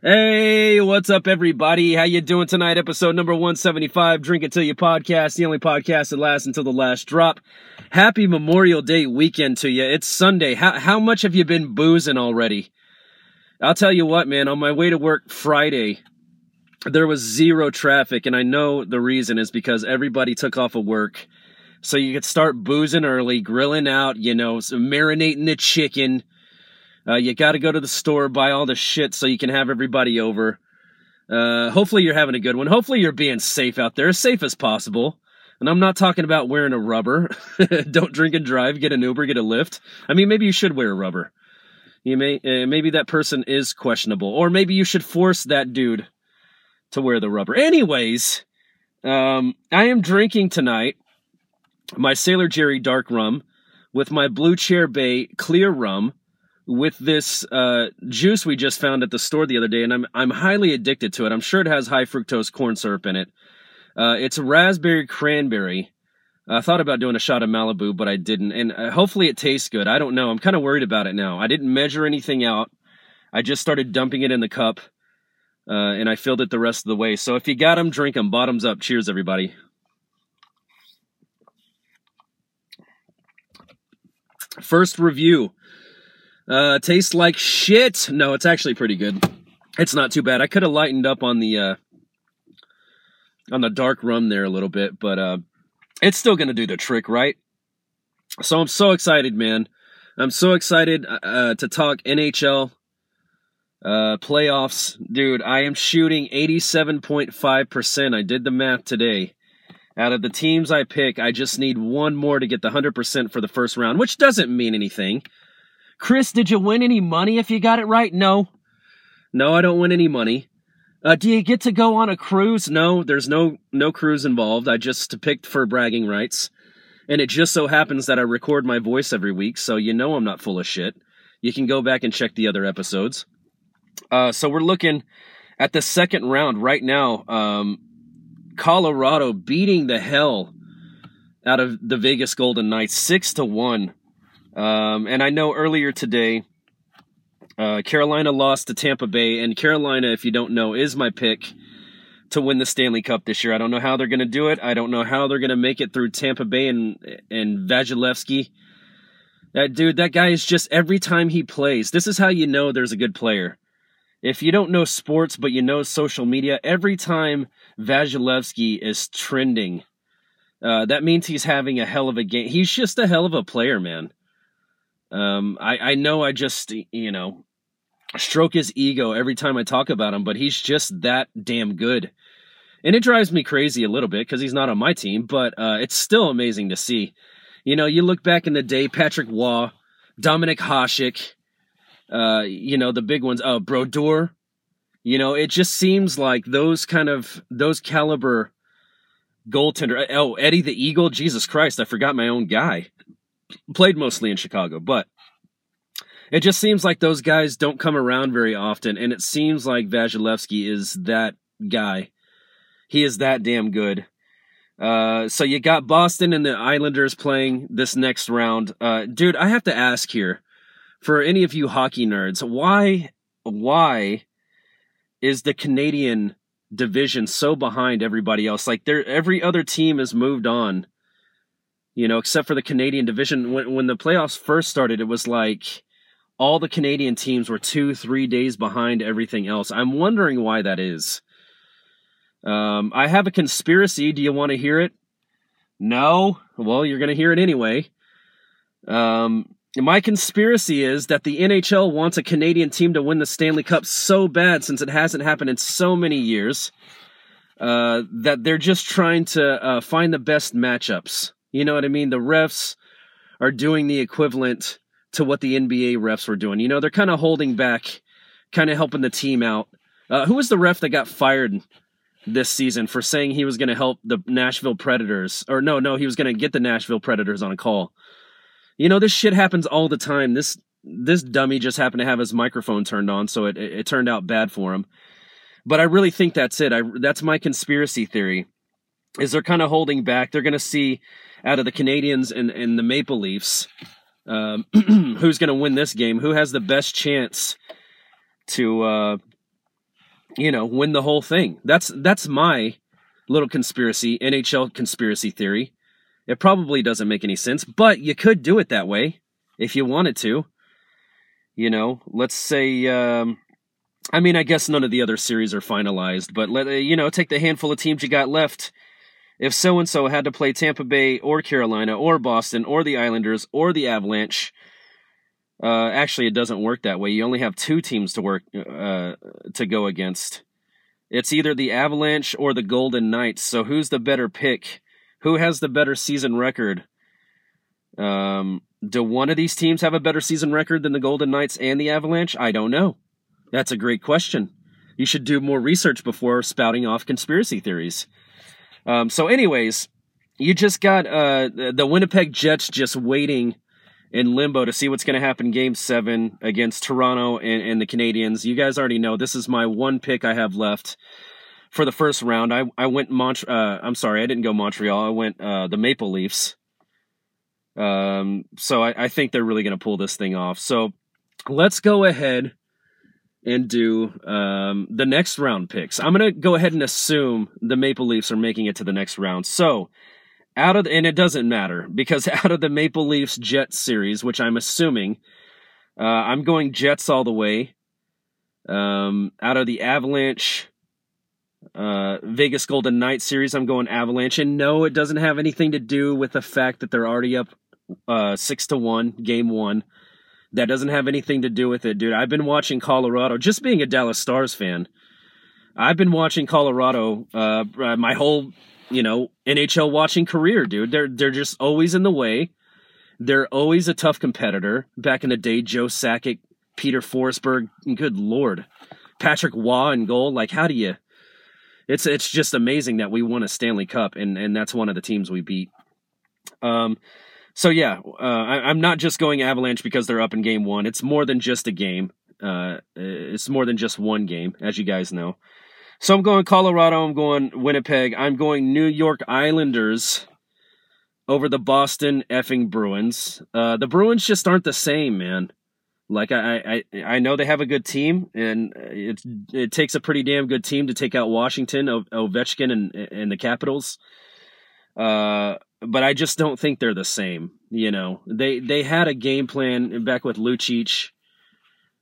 Hey, what's up, everybody? How you doing tonight? Episode number 175, Drink Until You podcast, the only podcast that lasts until the last drop. Happy Memorial Day weekend to you. It's Sunday. How, how much have you been boozing already? I'll tell you what, man, on my way to work Friday, there was zero traffic, and I know the reason is because everybody took off of work. So you could start boozing early, grilling out, you know, marinating the chicken, uh, you got to go to the store, buy all the shit so you can have everybody over. Uh, hopefully you're having a good one. Hopefully you're being safe out there, as safe as possible. And I'm not talking about wearing a rubber. Don't drink and drive. Get an Uber. Get a Lyft. I mean, maybe you should wear a rubber. You may uh, maybe that person is questionable, or maybe you should force that dude to wear the rubber. Anyways, um, I am drinking tonight my Sailor Jerry dark rum with my Blue Chair Bay clear rum with this uh, juice we just found at the store the other day, and I'm I'm highly addicted to it. I'm sure it has high fructose corn syrup in it. Uh, it's raspberry cranberry. I thought about doing a shot of Malibu, but I didn't, and uh, hopefully it tastes good. I don't know. I'm kind of worried about it now. I didn't measure anything out. I just started dumping it in the cup, uh, and I filled it the rest of the way. So if you got them, drink them. Bottoms up. Cheers, everybody. First review. Uh, tastes like shit. No, it's actually pretty good. It's not too bad. I could have lightened up on the uh, on the dark rum there a little bit, but uh, it's still gonna do the trick, right? So I'm so excited, man. I'm so excited uh, to talk NHL uh, playoffs, dude. I am shooting 87.5 percent. I did the math today. Out of the teams I pick, I just need one more to get the 100% for the first round, which doesn't mean anything. Chris, did you win any money if you got it right? No. No, I don't win any money. Uh, do you get to go on a cruise? No, there's no no cruise involved. I just picked for bragging rights. And it just so happens that I record my voice every week, so you know I'm not full of shit. You can go back and check the other episodes. Uh, so we're looking at the second round right now. Um, Colorado beating the hell out of the Vegas Golden Knights six to one. Um, and I know earlier today, uh, Carolina lost to Tampa Bay, and Carolina, if you don't know, is my pick to win the Stanley Cup this year. I don't know how they're going to do it. I don't know how they're going to make it through Tampa Bay and and Vasilevskiy. That dude, that guy is just every time he plays. This is how you know there's a good player. If you don't know sports but you know social media, every time Vasilevskiy is trending, uh, that means he's having a hell of a game. He's just a hell of a player, man. Um, I, I know I just, you know, stroke his ego every time I talk about him, but he's just that damn good. And it drives me crazy a little bit because he's not on my team, but uh, it's still amazing to see. You know, you look back in the day, Patrick Roy, Dominik Hasek, uh, you know, the big ones, uh, Brodeur. You know, it just seems like those kind of, those caliber goaltender. Oh, Eddie the Eagle, Jesus Christ, I forgot my own guy played mostly in Chicago, but it just seems like those guys don't come around very often, and it seems like Vasilevskiy is that guy. He is that damn good. Uh, so you got Boston and the Islanders playing this next round. Uh, dude, I have to ask here, for any of you hockey nerds, why, why is the Canadian division so behind everybody else? Like, there, every other team has moved on you know, except for the Canadian division. When, when the playoffs first started, it was like all the Canadian teams were two, three days behind everything else. I'm wondering why that is. Um, I have a conspiracy. Do you want to hear it? No? Well, you're going to hear it anyway. Um, my conspiracy is that the NHL wants a Canadian team to win the Stanley Cup so bad since it hasn't happened in so many years uh, that they're just trying to uh, find the best matchups. You know what I mean? The refs are doing the equivalent to what the NBA refs were doing. You know, they're kind of holding back, kind of helping the team out. Uh, who was the ref that got fired this season for saying he was going to help the Nashville Predators? Or no, no, he was going to get the Nashville Predators on a call. You know, this shit happens all the time. This this dummy just happened to have his microphone turned on, so it it, it turned out bad for him. But I really think that's it. I that's my conspiracy theory. Is they're kind of holding back. They're going to see out of the Canadians and, and the Maple Leafs, um, who's going to win this game? Who has the best chance to uh, you know, win the whole thing. That's that's my little conspiracy, NHL conspiracy theory. It probably doesn't make any sense, but you could do it that way if you wanted to. You know, let's say um I mean, I guess none of the other series are finalized, but let you know, take the handful of teams you got left. If so and so had to play Tampa Bay or Carolina or Boston or the Islanders or the Avalanche, uh, actually, it doesn't work that way. You only have two teams to work uh, to go against. It's either the Avalanche or the Golden Knights. So who's the better pick? Who has the better season record? Um, do one of these teams have a better season record than the Golden Knights and the Avalanche? I don't know. That's a great question. You should do more research before spouting off conspiracy theories. Um, so, anyways, you just got uh, the Winnipeg Jets just waiting in limbo to see what's going to happen game seven against Toronto and, and, the Canadians. You guys already know this is my one pick I have left for the first round. I, I went Mont. Uh, I'm sorry, I didn't go Montreal. I went uh, the Maple Leafs. Um, so I, I think they're really going to pull this thing off. So let's go ahead and do um, the next round picks. I'm going to go ahead and assume the Maple Leafs are making it to the next round. So out of and it doesn't matter because out of the Maple Leafs Jets series, which I'm assuming, uh, I'm going Jets all the way. Um, out of the Avalanche, uh, Vegas Golden Knights series, I'm going Avalanche, and no, it doesn't have anything to do with the fact that they're already up uh, six to one, game one. That doesn't have anything to do with it, dude. I've been watching Colorado, just being a Dallas Stars fan. I've been watching Colorado uh, my whole you know, NHL watching career, dude. They're they're just always in the way. They're always a tough competitor. Back in the day, Joe Sakic, Peter Forsberg, good lord, Patrick Roy in goal. Like, how do you? It's it's just amazing that we won a Stanley Cup, and and that's one of the teams we beat. Um, so yeah, uh, I, am not just going Avalanche because they're up in game one. It's more than just a game. Uh, it's more than just one game, as you guys know. So I'm going Colorado. I'm going Winnipeg. I'm going New York Islanders over the Boston effing Bruins. Uh, the Bruins just aren't the same, man. Like I, I, I know they have a good team, and it it takes a pretty damn good team to take out Washington, Ovechkin, and and the Capitals. Uh, but I just don't think they're the same. You know, they they had a game plan back with Lucic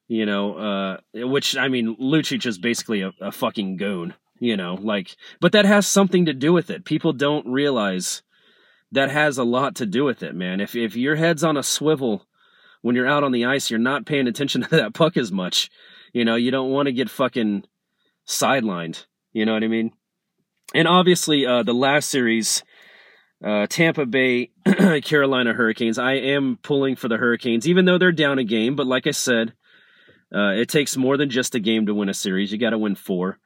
you know, uh, which I mean, Lucic is basically a, a fucking goon, you know, like, but that has something to do with it. People don't realize that has a lot to do with it, man. If if your head's on a swivel when you're out on the ice, you're not paying attention to that puck as much. You know, you don't want to get fucking sidelined. You know what I mean? And obviously, uh, the last series, uh, Tampa Bay, Carolina Hurricanes. I am pulling for the Hurricanes, even though they're down a game. But like I said, uh, it takes more than just a game to win a series. You got to win four.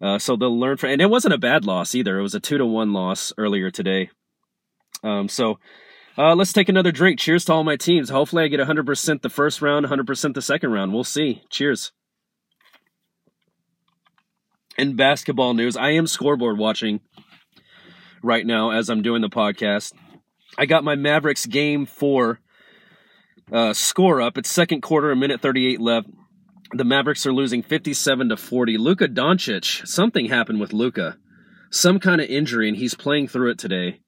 Uh, so they'll learn from, and it wasn't a bad loss either. It was a two to one loss earlier today. Um, so uh, let's take another drink. Cheers to all my teams. Hopefully, I get 100% the first round, 100% the second round. We'll see. Cheers. In basketball news, I am scoreboard watching right now as I'm doing the podcast. I got my Mavericks game four uh, score up. It's second quarter, a minute 38 left. The Mavericks are losing 57 to 40. Luka Doncic, something happened with Luka. Some kind of injury, and he's playing through it today,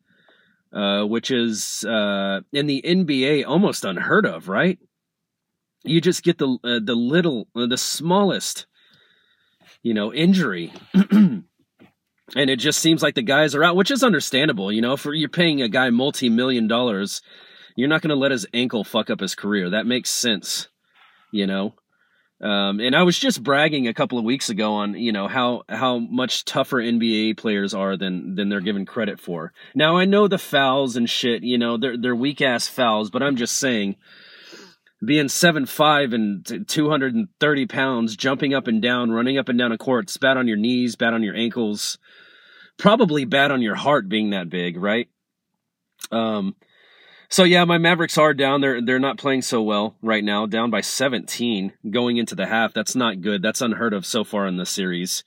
uh, which is uh, in the NBA almost unheard of, right? You just get the uh, the little, uh, the smallest, you know, injury. and it just seems like the guys are out, which is understandable. You know, for you're paying a guy multi million dollars you're not going to let his ankle fuck up his career. That makes sense, you know. Um, and I was just bragging a couple of weeks ago on you know how how much tougher NBA players are than than they're given credit for. Now I know the fouls and shit, you know they're they're weak ass fouls, but I'm just saying, being seven five and two hundred and thirty pounds, jumping up and down, running up and down a court, spat on your knees, bad on your ankles, probably bad on your heart being that big, right? Um, so yeah, my Mavericks are down. They're they're not playing so well right now. Down by 17 going into the half. That's not good. That's unheard of so far in the series.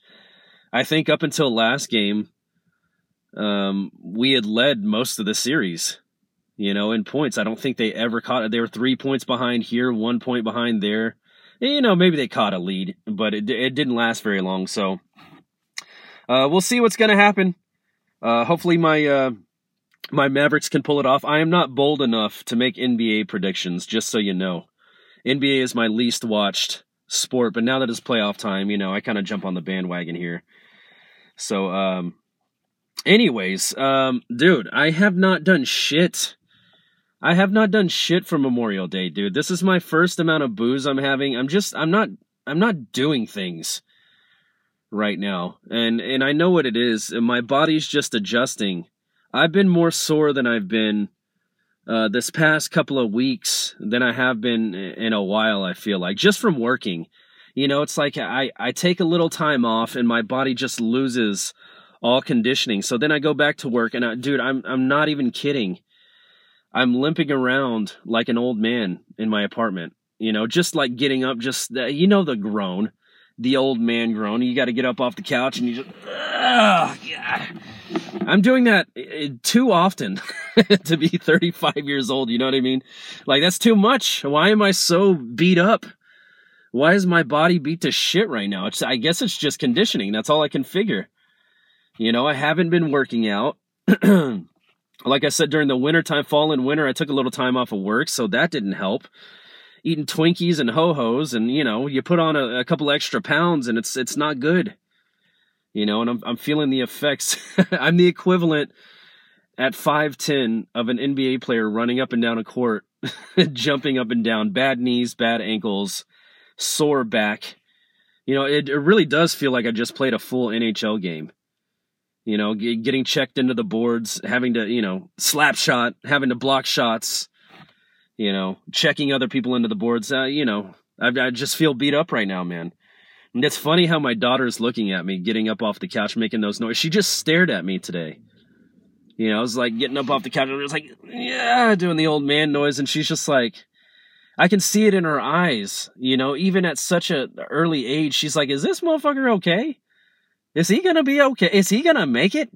I think up until last game, um, we had led most of the series. You know, in points. I don't think they ever caught it. They were three points behind here, one point behind there. you know, maybe they caught a lead, but it it didn't last very long. So uh, we'll see what's going to happen. Uh, hopefully, my uh, my Mavericks can pull it off. I am not bold enough to make NBA predictions, just so you know. NBA is my least watched sport, but now that it's playoff time, you know, I kind of jump on the bandwagon here. So, um, anyways, um, dude, I have not done shit. I have not done shit for Memorial Day, dude. This is my first amount of booze I'm having. I'm just, I'm not, I'm not doing things right now. And, and I know what it is. My body's just adjusting. I've been more sore than I've been uh, this past couple of weeks than I have been in a while. I feel like just from working, you know, it's like I I take a little time off and my body just loses all conditioning. So then I go back to work and I, dude, I'm I'm not even kidding. I'm limping around like an old man in my apartment. You know, just like getting up, just you know the groan, the old man groan. You got to get up off the couch and you just, oh, God. I'm doing that too often to be 35 years old. You know what I mean? Like, that's too much. Why am I so beat up? Why is my body beat to shit right now? It's, I guess it's just conditioning. That's all I can figure. You know, I haven't been working out. like I said, during the wintertime, fall and winter, I took a little time off of work, so that didn't help. Eating Twinkies and ho hos, and you know, you put on a, a couple extra pounds, and it's it's not good you know, and I'm I'm feeling the effects. I'm the equivalent at 5'10 of an NBA player running up and down a court, jumping up and down, bad knees, bad ankles, sore back. You know, it, it really does feel like I just played a full NHL game. You know, getting checked into the boards, having to, you know, slap shot, having to block shots, you know, checking other people into the boards. Uh, you know, I, I just feel beat up right now, man. And it's funny how my daughter's looking at me, getting up off the couch, making those noises. She just stared at me today. You know, I was like getting up off the couch and I was like, yeah, doing the old man noise. And she's just like, I can see it in her eyes, you know, even at such a early age. She's like, is this motherfucker okay? Is he gonna be okay? Is he gonna make it?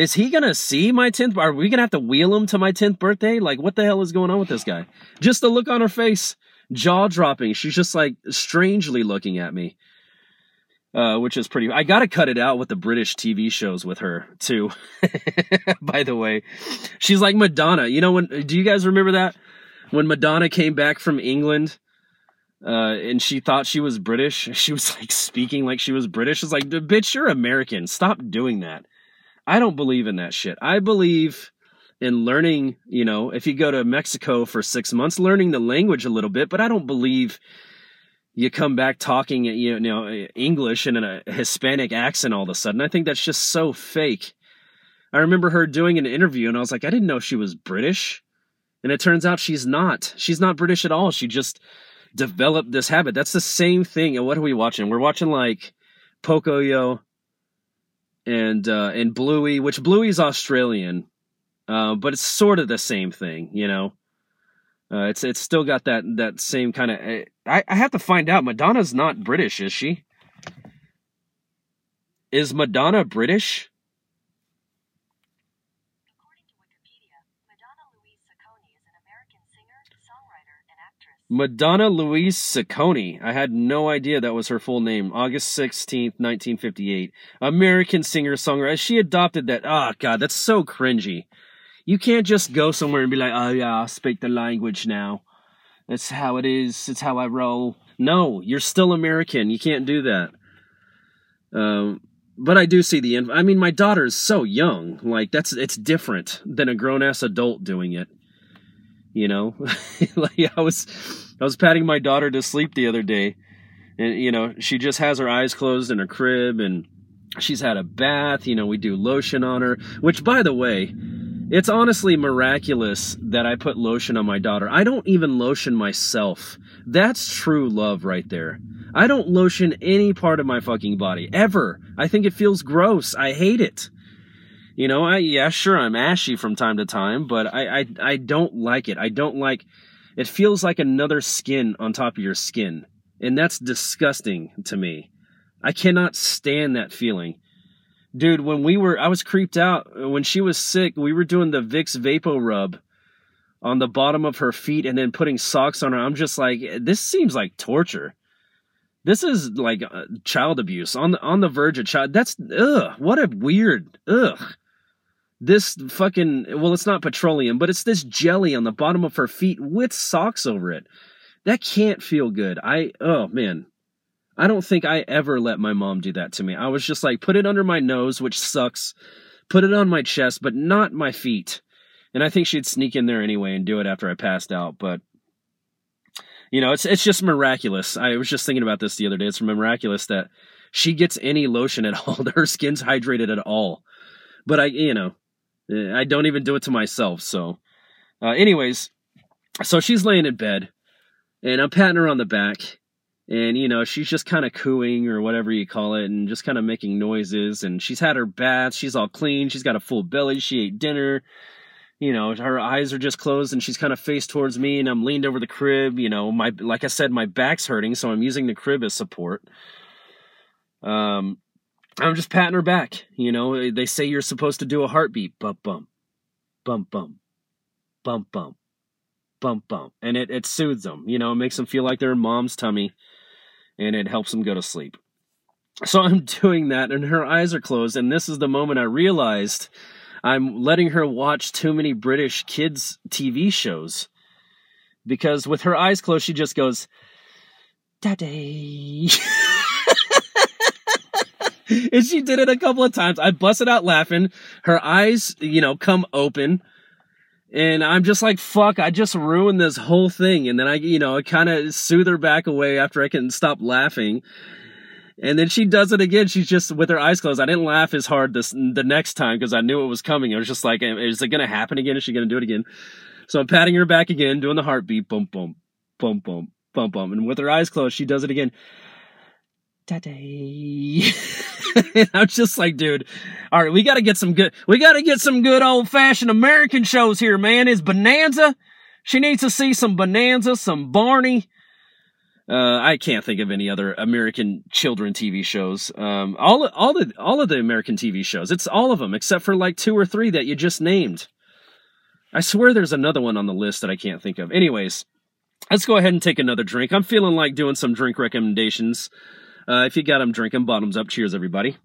Is he gonna see my 10th? Are we gonna have to wheel him to my 10th birthday? Like, what the hell is going on with this guy? Just the look on her face, jaw dropping. She's just like strangely looking at me uh, which is pretty. I gotta cut it out with the British TV shows with her too. By the way, she's like Madonna. You know when? Do you guys remember that when Madonna came back from England? Uh, and she thought she was British. She was like speaking like she was British. It's like, bitch, you're American. Stop doing that. I don't believe in that shit. I believe in learning, you know, if you go to Mexico for six months, learning the language a little bit, but I don't believe you come back talking you know English and in a Hispanic accent all of a sudden. I think that's just so fake. I remember her doing an interview and I was like, I didn't know she was British. And it turns out she's not. She's not British at all. She just developed this habit. That's the same thing. And what are we watching? We're watching like Pocoyo and uh and Bluey, which Bluey's Australian. Uh, but it's sort of the same thing, you know. Uh, it's it's still got that that same kind of. Eh, I I have to find out. Madonna's not British, is she? Is Madonna British? Madonna Louise Ciccone. I had no idea that was her full name. August 16th, 1958. American singer songwriter. She adopted that. Oh, God, that's so cringy. You can't just go somewhere and be like, oh yeah, I speak the language now. That's how it is. It's how I roll. No, you're still American. You can't do that. Um, but I do see the. Inf- I mean, my daughter is so young. Like that's it's different than a grown ass adult doing it. You know, like I was, I was patting my daughter to sleep the other day, and you know she just has her eyes closed in her crib, and she's had a bath. You know, we do lotion on her. Which, by the way, it's honestly miraculous that I put lotion on my daughter. I don't even lotion myself. That's true love right there. I don't lotion any part of my fucking body ever. I think it feels gross. I hate it. You know, I yeah, sure I'm ashy from time to time, but I I I don't like it. I don't like it feels like another skin on top of your skin. And that's disgusting to me. I cannot stand that feeling dude, when we were, I was creeped out when she was sick. We were doing the Vicks Vapo Rub on the bottom of her feet and then putting socks on her. I'm just like, this seems like torture. This is like uh, child abuse on the on the verge of child. That's ugh. What a weird ugh. This fucking well, it's not petroleum, but it's this jelly on the bottom of her feet with socks over it. That can't feel good. I oh man, I don't think I ever let my mom do that to me. I was just like, put it under my nose, which sucks. Put it on my chest, but not my feet. And I think she'd sneak in there anyway and do it after I passed out. But you know, it's it's just miraculous. I was just thinking about this the other day. It's miraculous that she gets any lotion at all. Her skin's hydrated at all. But I, you know, I don't even do it to myself. So, uh, anyways, so she's laying in bed, and I'm patting her on the back, and you know she's just kind of cooing or whatever you call it, and just kind of making noises. And she's had her bath. She's all clean. She's got a full belly. She ate dinner you know her eyes are just closed and she's kind of faced towards me and i'm leaned over the crib you know my like i said my back's hurting so i'm using the crib as support um I'm just patting her back. You know, they say you're supposed to do a heartbeat. Bump, bump, bump, bump, bump, bump, bump, bump. And it, it soothes them. You know, it makes them feel like they're in mom's tummy and it helps them go to sleep. So I'm doing that and her eyes are closed. And this is the moment I realized I'm letting her watch too many British kids' TV shows because with her eyes closed, she just goes, Daddy. and she did it a couple of times. I busted out laughing. Her eyes, you know, come open. And I'm just like, fuck, I just ruined this whole thing. And then I, you know, I kind of soothe her back away after I can stop laughing. And then she does it again. She's just with her eyes closed. I didn't laugh as hard this the next time because I knew it was coming. I was just like, is it going to happen again? Is she going to do it again? So I'm patting her back again, doing the heartbeat, boom, boom, boom, boom, boom, boom. and with her eyes closed, she does it again. Daddy. I'm just like, dude, all right, we got to get some good, we got to get some good old fashioned American shows here, man. Is Bonanza? She needs to see some Bonanza, some Barney, uh, I can't think of any other American children TV shows. Um, all all the all of the American TV shows. It's all of them except for like two or three that you just named. I swear there's another one on the list that I can't think of. Anyways, let's go ahead and take another drink. I'm feeling like doing some drink recommendations. Uh, if you got them drinking, bottoms up. Cheers, everybody.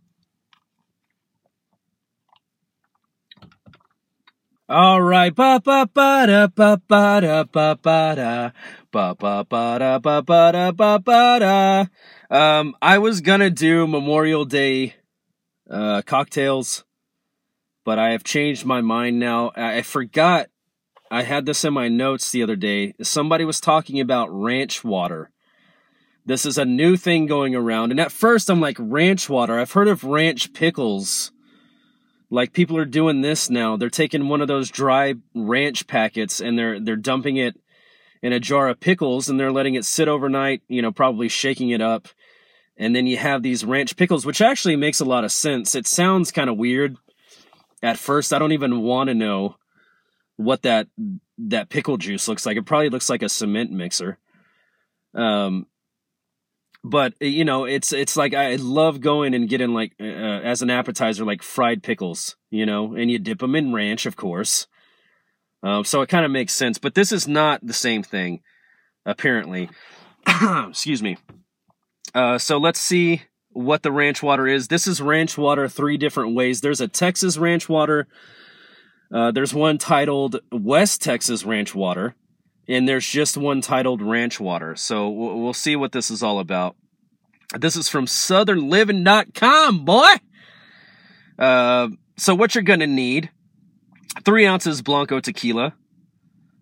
All right, ba ba ba da ba ba da ba ba da ba ba ba da ba ba da ba ba da. Um, I was gonna do Memorial Day uh, cocktails, but I have changed my mind now. I, I forgot I had this in my notes the other day. Somebody was talking about ranch water. This is a new thing going around, and at first I'm like ranch water. I've heard of ranch pickles like people are doing this now. They're taking one of those dry ranch packets and they're they're dumping it in a jar of pickles and they're letting it sit overnight, you know, probably shaking it up. And then you have these ranch pickles, which actually makes a lot of sense. It sounds kind of weird at first. I don't even want to know what that that pickle juice looks like. It probably looks like a cement mixer. Um, but eh, you know it's it's like i love going and getting like uh, as an appetizer like fried pickles you know and you dip them in ranch of course. Um, so it kind of makes sense but this is not the same thing apparently. Excuse me. Uh, so let's see what the ranch water is. This is ranch water three different ways. There's a texas ranch water uh, there's one titled west texas ranch water and there's just one titled Ranch Water. So we'll see what this is all about. This is from southernliving.com, boy. Uh, so what you're gonna need: three ounces Blanco tequila,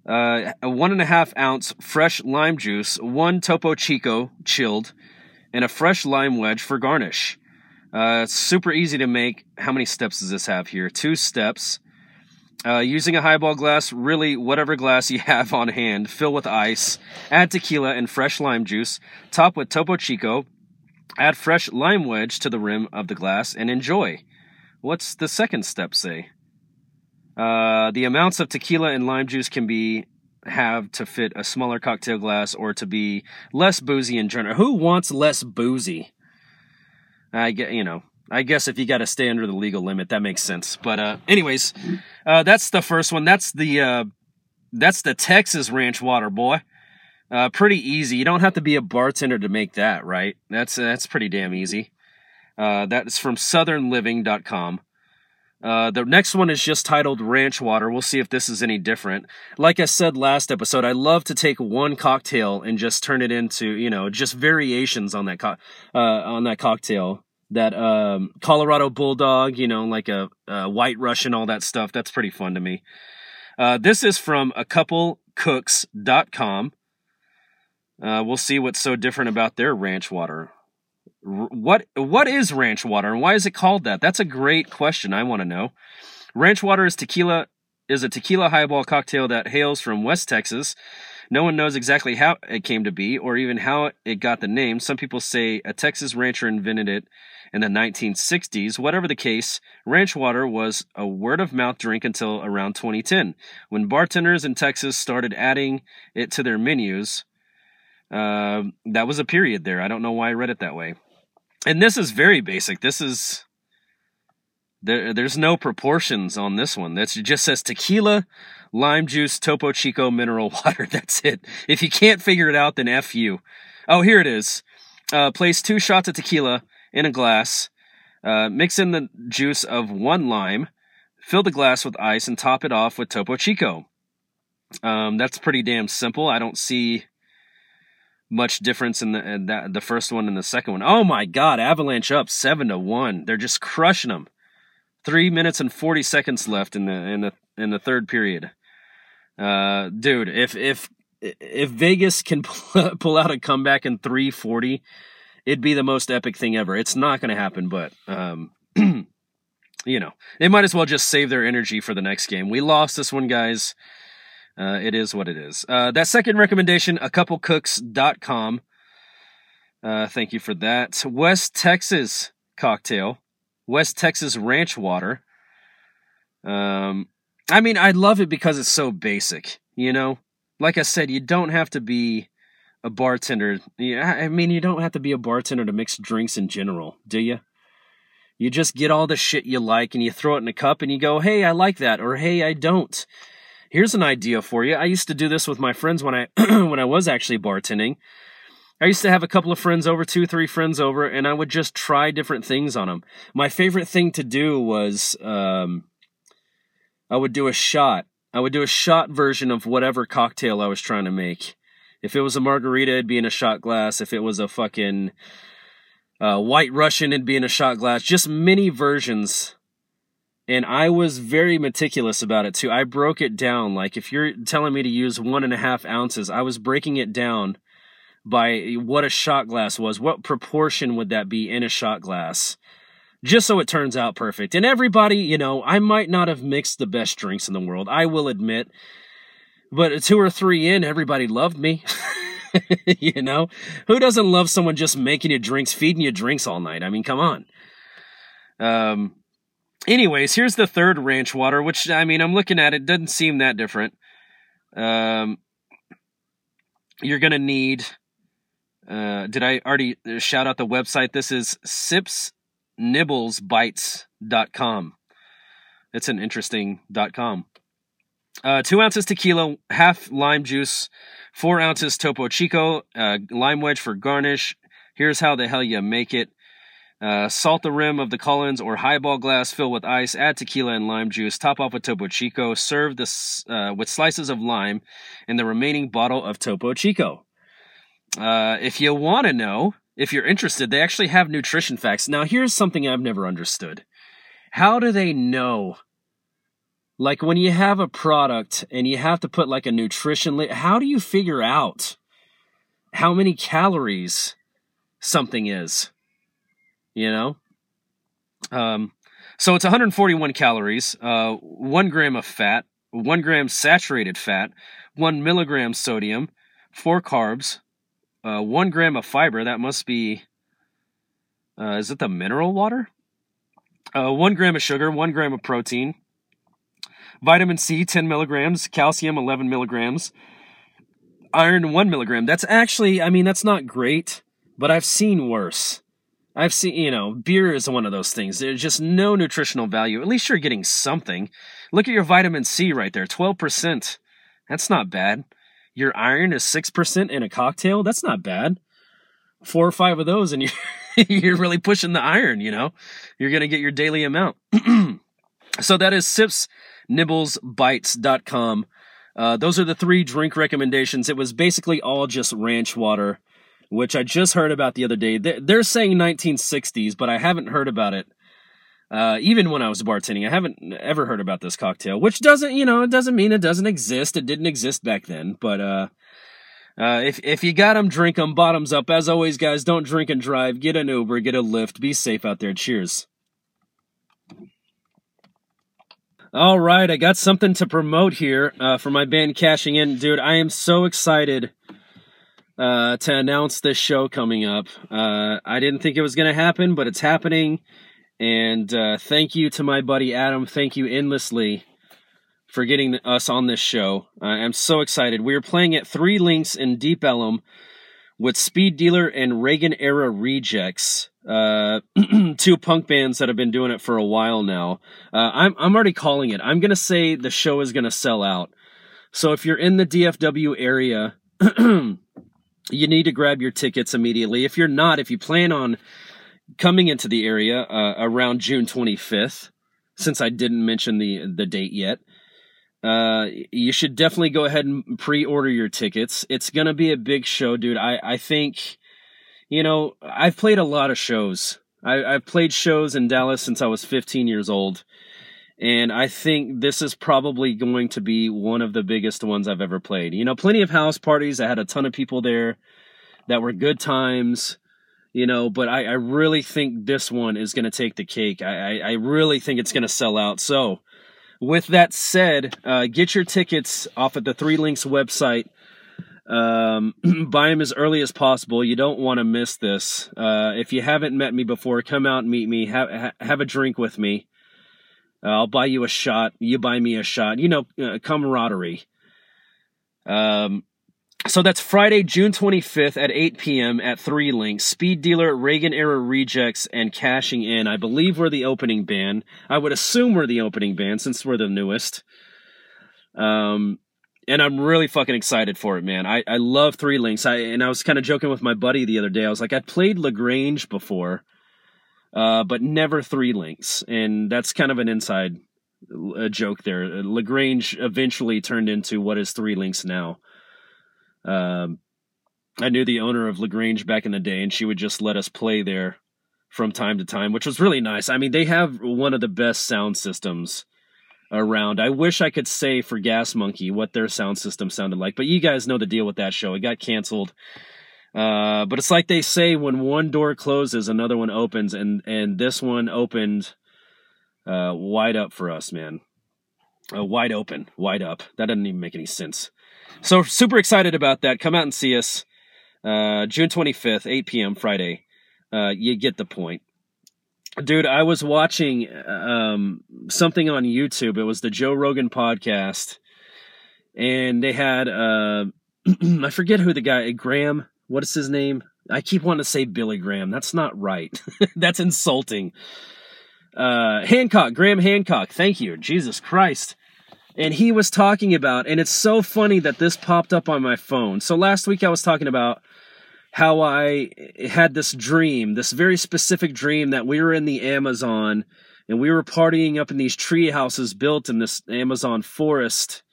uh, a one and a half ounce fresh lime juice, one Topo Chico chilled, and a fresh lime wedge for garnish. Uh, super easy to make. How many steps does this have here? Two steps. Uh, using a highball glass, really whatever glass you have on hand, fill with ice, add tequila and fresh lime juice, top with Topo Chico, add fresh lime wedge to the rim of the glass, and enjoy. What's the second step say? Uh, the amounts of tequila and lime juice can be have to fit a smaller cocktail glass or to be less boozy in general. Who wants less boozy? I get, you know, I guess if you got to stay under the legal limit, that makes sense. But uh, anyways, uh, that's the first one. That's the uh, that's the Texas ranch water, boy. Uh, pretty easy. You don't have to be a bartender to make that, right? That's that's pretty damn easy. Uh, that's from southernliving.com. Uh, the next one is just titled Ranch Water. We'll see if this is any different. Like I said last episode, I love to take one cocktail and just turn it into, you know, just variations on that co- uh, on that cocktail. That um, Colorado Bulldog, you know, like a, a, White Russian, all that stuff. That's pretty fun to me. Uh, this is from a couplecooks.com. Uh, we'll see what's so different about their ranch water what what is ranch water and why is it called that? That's a great question. I want to know. Ranch water is tequila is a tequila highball cocktail that hails from West Texas. No one knows exactly how it came to be or even how it got the name. Some people say a Texas rancher invented it in the 1960s. Whatever the case, ranch water was a word of mouth drink until around 2010 when bartenders in Texas started adding it to their menus. Uh, that was a period there. I don't know why I read it that way and this is very basic. This is there. There's no proportions on this one. That just says tequila, lime juice, Topo Chico mineral water. That's it. If you can't figure it out, then f you. Oh, here it is. Uh, place two shots of tequila in a glass. Uh, mix in the juice of one lime. Fill the glass with ice and top it off with Topo Chico. Um, that's pretty damn simple. I don't see much difference in the in that the first one and the second one. Oh my God, Avalanche up seven to one. They're just crushing them. Three minutes and forty seconds left in the in the in the third period. Uh, dude, if if if Vegas can pull out a comeback in three forty, it'd be the most epic thing ever. It's not going to happen, but um, you know, they might as well just save their energy for the next game. We lost this one, guys. Uh, it is what it is. Uh, that second recommendation, a couplecooks.com. Uh, thank you for that. West Texas cocktail, West Texas ranch water. Um, I mean, I love it because it's so basic, you know? Like I said, you don't have to be a bartender. I mean, you don't have to be a bartender to mix drinks in general, do you? You just get all the shit you like and you throw it in a cup and you go, hey, I like that, or hey, I don't. Here's an idea for you. I used to do this with my friends when I when I was actually bartending. I used to have a couple of friends over, two, three friends over, and I would just try different things on them. My favorite thing to do was um, I would do a shot. I would do a shot version of whatever cocktail I was trying to make. If it was a margarita, it'd be in a shot glass. If it was a fucking uh, white Russian, it'd be in a shot glass. Just many versions and I was very meticulous about it too. I broke it down. Like if you're telling me to use one and a half ounces, I was breaking it down by what a shot glass was. What proportion would that be in a shot glass? Just so it turns out perfect. And everybody, you know, I might not have mixed the best drinks in the world, I will admit. But two or three in, everybody loved me. you know? Who doesn't love someone just making you drinks, feeding you drinks all night? I mean, come on. Um, anyways, here's the third ranch water, which I mean, I'm looking at it, doesn't seem that different. Um, you're gonna need. Uh, did I already shout out the website? This is sipsnibblesbites.com. It's an interesting com. Uh, two ounces tequila, half lime juice, four ounces Topo Chico, uh, lime wedge for garnish. Here's how the hell you make it. Uh, salt the rim of the Collins or highball glass, fill with ice, add tequila and lime juice, top off with Topo Chico, serve this uh, with slices of lime and the remaining bottle of Topo Chico. Uh, if you want to know, if you're interested, they actually have nutrition facts. Now, here's something I've never understood. How do they know? Like when you have a product and you have to put like a nutrition, li- how do you figure out how many calories something is? you know um, so it's 141 calories uh, one gram of fat one gram saturated fat one milligram sodium four carbs uh, one gram of fiber that must be uh, is it the mineral water uh, one gram of sugar one gram of protein vitamin c 10 milligrams calcium 11 milligrams iron 1 milligram that's actually i mean that's not great but i've seen worse I've seen, you know, beer is one of those things. There's just no nutritional value. At least you're getting something. Look at your vitamin C right there 12%. That's not bad. Your iron is 6% in a cocktail, that's not bad. Four or five of those, and you're, you're really pushing the iron, you know? You're going to get your daily amount. so that is sipsnibblesbites.com. Uh, those are the three drink recommendations. It was basically all just ranch water, which I just heard about the other day. They're saying 1960s, but I haven't heard about it. Uh, even when I was bartending, I haven't ever heard about this cocktail, which doesn't, you know, it doesn't mean it doesn't exist. It didn't exist back then, but, uh, uh, if, if you got them, drink them, bottoms up. As always, guys, don't drink and drive. Get an Uber, get a Lyft. Be safe out there. Cheers. All right, I got something to promote here uh, for my band Cashing In. Dude, I am so excited uh, to announce this show coming up. Uh, I didn't think it was to happen, but it's happening. And uh, thank you to my buddy Adam. Thank you endlessly for getting us on this show. I'm so excited. We are playing at Three Links in Deep Ellum with Speed Dealer and Reagan Era Rejects, uh, two punk bands that have been doing it for a while now. Uh, I'm I'm already calling it. I'm gonna say the show is gonna sell out. So if you're in the DFW area, you need to grab your tickets immediately. If you're not, if you plan on coming into the area uh, around June 25th, since I didn't mention the the date yet. Uh, you should definitely go ahead and pre-order your tickets. It's gonna be a big show, dude. I I think, you know, I've played a lot of shows. I, I've played shows in Dallas since I was 15 years old, and I think this is probably going to be one of the biggest ones I've ever played. You know, plenty of house parties. I had a ton of people there that were good times you know, but I, I really think this one is going to take the cake. I, I, I really think it's going to sell out. So, with that said, uh, get your tickets off at the Three Links website. Um, buy them as early as possible. You don't want to miss this. Uh, if you haven't met me before, come out and meet me. Have ha- have a drink with me. Uh, I'll buy you a shot. You buy me a shot. You know, uh, camaraderie. Um, so that's Friday, June 25th at 8 p.m. at Three Links. Speed Dealer, Reagan Era Rejects, and Cashing In. I believe we're the opening band. I would assume we're the opening band since we're the newest. Um, and I'm really fucking excited for it, man. I, I love Three Links. I and I was kind of joking with my buddy the other day. I was like, I played La Grange before, uh, but never Three Links, and that's kind of an inside a joke there. La Grange eventually turned into what is Three Links now. Um, I knew the owner of La Grange back in the day, and she would just let us play there from time to time, which was really nice. I mean, they have one of the best sound systems around. I wish I could say for Gas Monkey what their sound system sounded like, but you guys know the deal with that show. It got canceled. Uh, but it's like they say when one door closes, another one opens, and and this one opened uh, wide up for us, man. Uh, wide open, wide up. That doesn't even make any sense. So super excited about that. Come out and see us. Uh, June 25th, 8 p.m. Friday. Uh, you get the point. Dude, I was watching um, something on YouTube. It was the Joe Rogan podcast. And they had, uh, I forget who the guy, Graham, what is his name? I keep wanting to say Billy Graham. That's not right. That's insulting. Uh, Hancock, Graham Hancock. Thank you. Jesus Christ and he was talking about and it's so funny that this popped up on my phone so last week i was talking about how i had this dream this very specific dream that we were in the amazon and we were partying up in these tree houses built in this amazon forest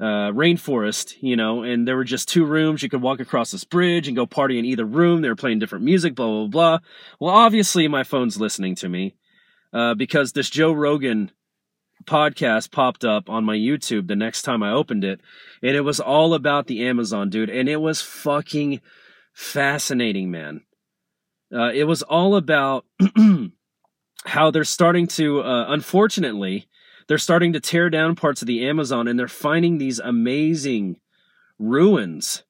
uh, rainforest, you know, and there were just two rooms. You could walk across this bridge and go party in either room. They were playing different music, blah, blah, blah. Well, obviously, my phone's listening to me uh, because this Joe Rogan podcast popped up on my YouTube the next time I opened it, and it was all about the Amazon, dude, and it was fucking fascinating, man. Uh, it was all about how they're starting to, uh, unfortunately, they're starting to tear down parts of the Amazon, and they're finding these amazing ruins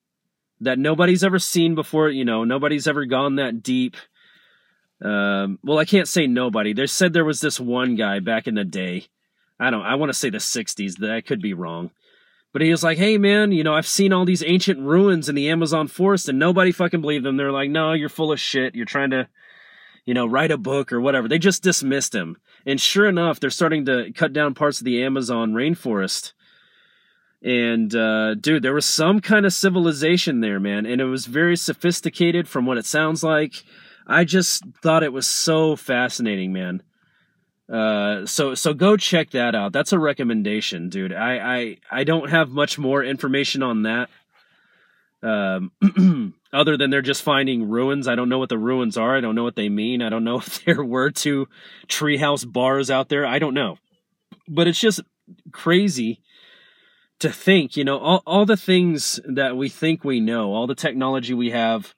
that nobody's ever seen before. You know, nobody's ever gone that deep. Um, well, I can't say nobody. They said there was this one guy back in the day I don't I want to say the 60s, that I could be wrong. But he was like, "Hey man, you know, I've seen all these ancient ruins in the Amazon forest and nobody fucking believed them. They're like, "No, you're full of shit. You're trying to you know, write a book or whatever." They just dismissed him. And sure enough, they're starting to cut down parts of the Amazon rainforest. And uh, dude, there was some kind of civilization there, man, and it was very sophisticated from what it sounds like. I just thought it was so fascinating, man. Uh, so so go check that out. That's a recommendation, dude. I I I don't have much more information on that. Um, other than they're just finding ruins. I don't know what the ruins are. I don't know what they mean. I don't know if there were two treehouse bars out there. I don't know. But it's just crazy to think, you know, all, all the things that we think we know, all the technology we have,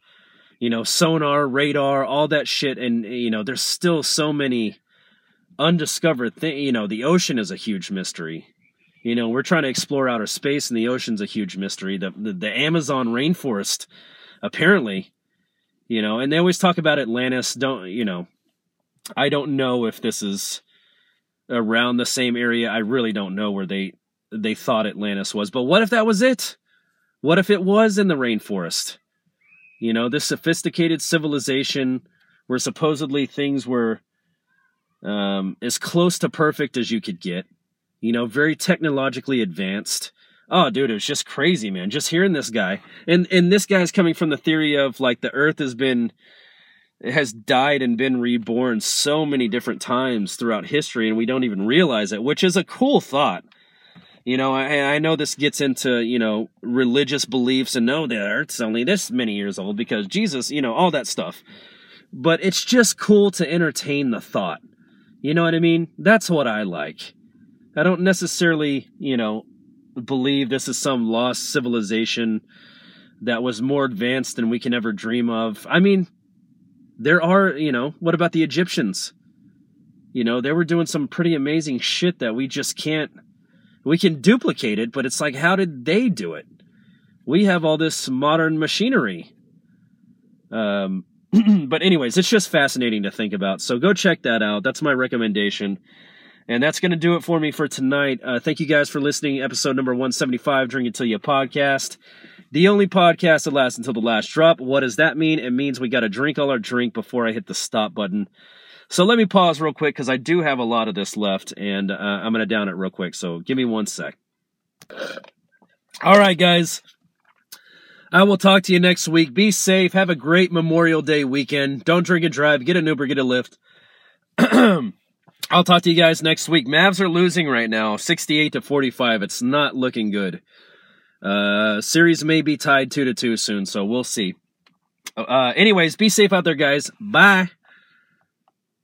you know, sonar, radar, all that shit. And, you know, there's still so many undiscovered thing. You know, the ocean is a huge mystery. You know, we're trying to explore outer space and the ocean's a huge mystery. The, the, the Amazon rainforest, apparently, you know, and they always talk about Atlantis. Don't, you know, I don't know if this is around the same area. I really don't know where they they thought Atlantis was. But what if that was it? What if it was in the rainforest? You know, this sophisticated civilization where supposedly things were um, as close to perfect as you could get. You know, very technologically advanced. Oh, dude, it was just crazy, man. Just hearing this guy, and and this guy's coming from the theory of like the Earth has been has died and been reborn so many different times throughout history, and we don't even realize it, which is a cool thought. You know, I, I know this gets into, you know, religious beliefs and no, the earth's only this many years old because Jesus, you know, all that stuff. But it's just cool to entertain the thought. You know what I mean? That's what I like. I don't necessarily, you know, believe this is some lost civilization that was more advanced than we can ever dream of. I mean, there are, you know, what about the Egyptians? You know, they were doing some pretty amazing shit that we just can't we can duplicate it, but it's like, how did they do it? We have all this modern machinery. Um, but anyways, it's just fascinating to think about. So go check that out. That's my recommendation. And that's going to do it for me for tonight. Uh, thank you guys for listening. Episode number 175, Drink Until You podcast. The only podcast that lasts until the last drop. What does that mean? It means we got to drink all our drink before I hit the stop button. So let me pause real quick because I do have a lot of this left and uh, I'm going to down it real quick. So give me one sec. All right, guys. I will talk to you next week. Be safe. Have a great Memorial Day weekend. Don't drink and drive. Get an Uber, get a Lyft. I'll talk to you guys next week. Mavs are losing right now, 68 to 45. It's not looking good. Uh, series may be tied 2 to 2 soon, so we'll see. Uh, anyways, be safe out there, guys. Bye.